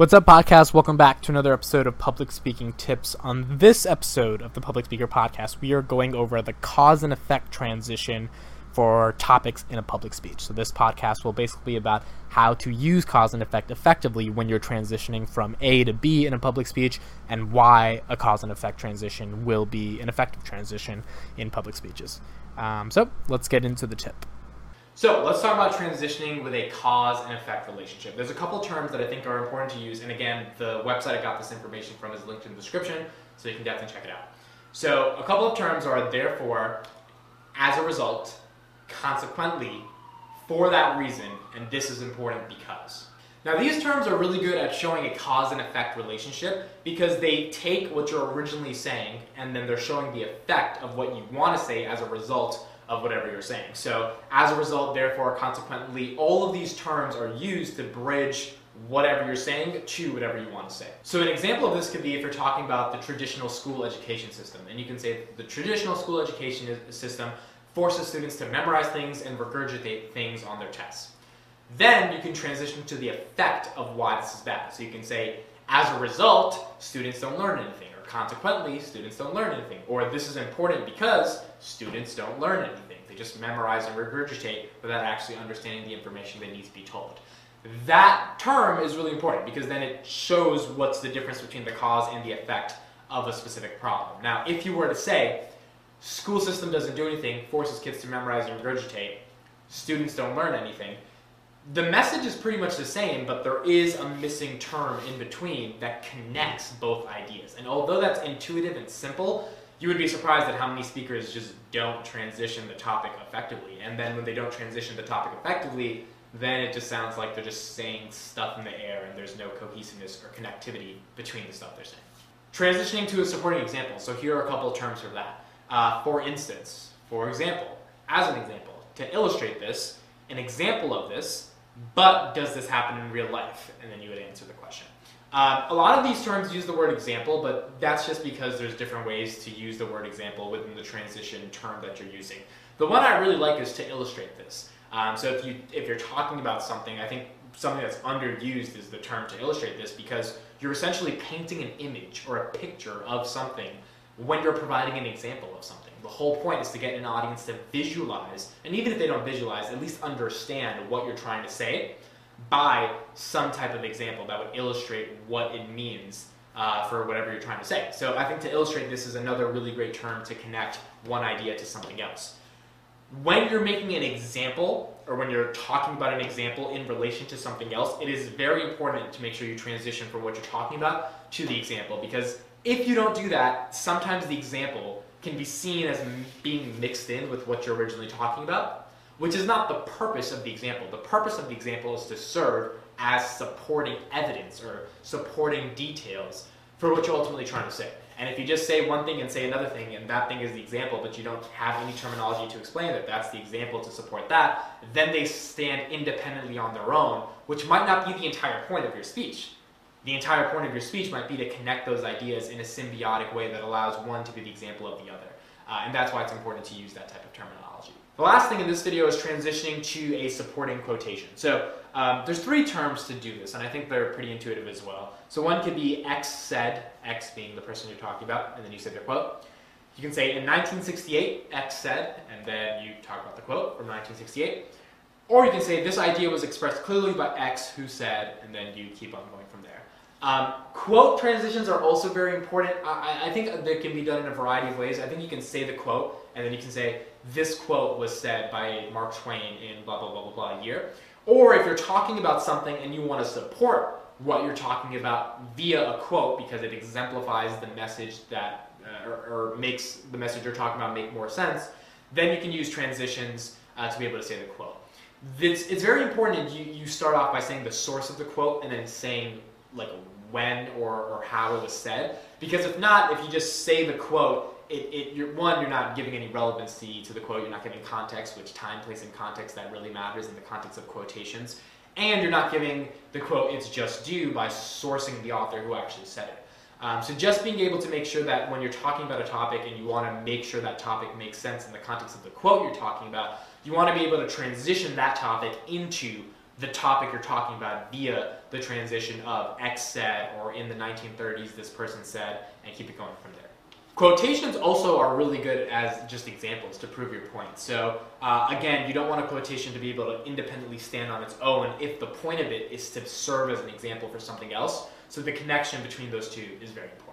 What's up, podcast? Welcome back to another episode of Public Speaking Tips. On this episode of the Public Speaker Podcast, we are going over the cause and effect transition for topics in a public speech. So, this podcast will basically be about how to use cause and effect effectively when you're transitioning from A to B in a public speech and why a cause and effect transition will be an effective transition in public speeches. Um, so, let's get into the tip. So let's talk about transitioning with a cause and effect relationship. There's a couple terms that I think are important to use, and again, the website I got this information from is linked in the description, so you can definitely check it out. So a couple of terms are therefore, as a result, consequently, for that reason, and this is important because. Now, these terms are really good at showing a cause and effect relationship because they take what you're originally saying and then they're showing the effect of what you want to say as a result of whatever you're saying. So as a result, therefore, consequently, all of these terms are used to bridge whatever you're saying to whatever you want to say. So an example of this could be if you're talking about the traditional school education system, and you can say the traditional school education system forces students to memorize things and regurgitate things on their tests. Then you can transition to the effect of why this is bad. So you can say, as a result, students don't learn anything consequently, students don't learn anything. Or this is important because students don't learn anything. They just memorize and regurgitate without actually understanding the information that needs to be told. That term is really important because then it shows what's the difference between the cause and the effect of a specific problem. Now, if you were to say, school system doesn't do anything, forces kids to memorize and regurgitate, students don't learn anything, the message is pretty much the same, but there is a missing term in between that connects both ideas. And although that's intuitive and simple, you would be surprised at how many speakers just don't transition the topic effectively. And then when they don't transition the topic effectively, then it just sounds like they're just saying stuff in the air and there's no cohesiveness or connectivity between the stuff they're saying. Transitioning to a supporting example. So here are a couple of terms for that. Uh, for instance, for example, as an example, to illustrate this, an example of this but does this happen in real life? And then you would answer the question. Um, a lot of these terms use the word example, but that's just because there's different ways to use the word example within the transition term that you're using. The one I really like is to illustrate this. Um, so if you if you're talking about something, I think something that's underused is the term to illustrate this because you're essentially painting an image or a picture of something when you're providing an example of something. The whole point is to get an audience to visualize, and even if they don't visualize, at least understand what you're trying to say by some type of example that would illustrate what it means uh, for whatever you're trying to say. So I think to illustrate this is another really great term to connect one idea to something else. When you're making an example, or when you're talking about an example in relation to something else, it is very important to make sure you transition from what you're talking about to the example because if you don't do that, sometimes the example can be seen as being mixed in with what you're originally talking about, which is not the purpose of the example. The purpose of the example is to serve as supporting evidence or supporting details for what you're ultimately trying to say. And if you just say one thing and say another thing, and that thing is the example, but you don't have any terminology to explain that that's the example to support that, then they stand independently on their own, which might not be the entire point of your speech the entire point of your speech might be to connect those ideas in a symbiotic way that allows one to be the example of the other. Uh, and that's why it's important to use that type of terminology. The last thing in this video is transitioning to a supporting quotation. So um, there's three terms to do this, and I think they're pretty intuitive as well. So one could be X said, X being the person you're talking about, and then you say their quote. You can say in 1968, X said, and then you talk about the quote from 1968. Or you can say this idea was expressed clearly by X who said, and then you keep on going from there. Um, quote transitions are also very important. I, I, think they can be done in a variety of ways. I think you can say the quote, and then you can say, this quote was said by Mark Twain in blah, blah, blah, blah, blah year. Or if you're talking about something and you want to support what you're talking about via a quote because it exemplifies the message that, uh, or, or, makes the message you're talking about make more sense, then you can use transitions uh, to be able to say the quote. It's, it's very important you, you start off by saying the source of the quote and then saying like when or, or how it was said. Because if not, if you just say the quote, it, it you're, one, you're not giving any relevancy to the quote, you're not giving context, which time, place, and context that really matters in the context of quotations. And you're not giving the quote its just due by sourcing the author who actually said it. Um, so just being able to make sure that when you're talking about a topic and you want to make sure that topic makes sense in the context of the quote you're talking about, you want to be able to transition that topic into the topic you're talking about via the transition of X said, or in the 1930s, this person said, and keep it going from there. Quotations also are really good as just examples to prove your point. So uh, again, you don't want a quotation to be able to independently stand on its own if the point of it is to serve as an example for something else. So the connection between those two is very important.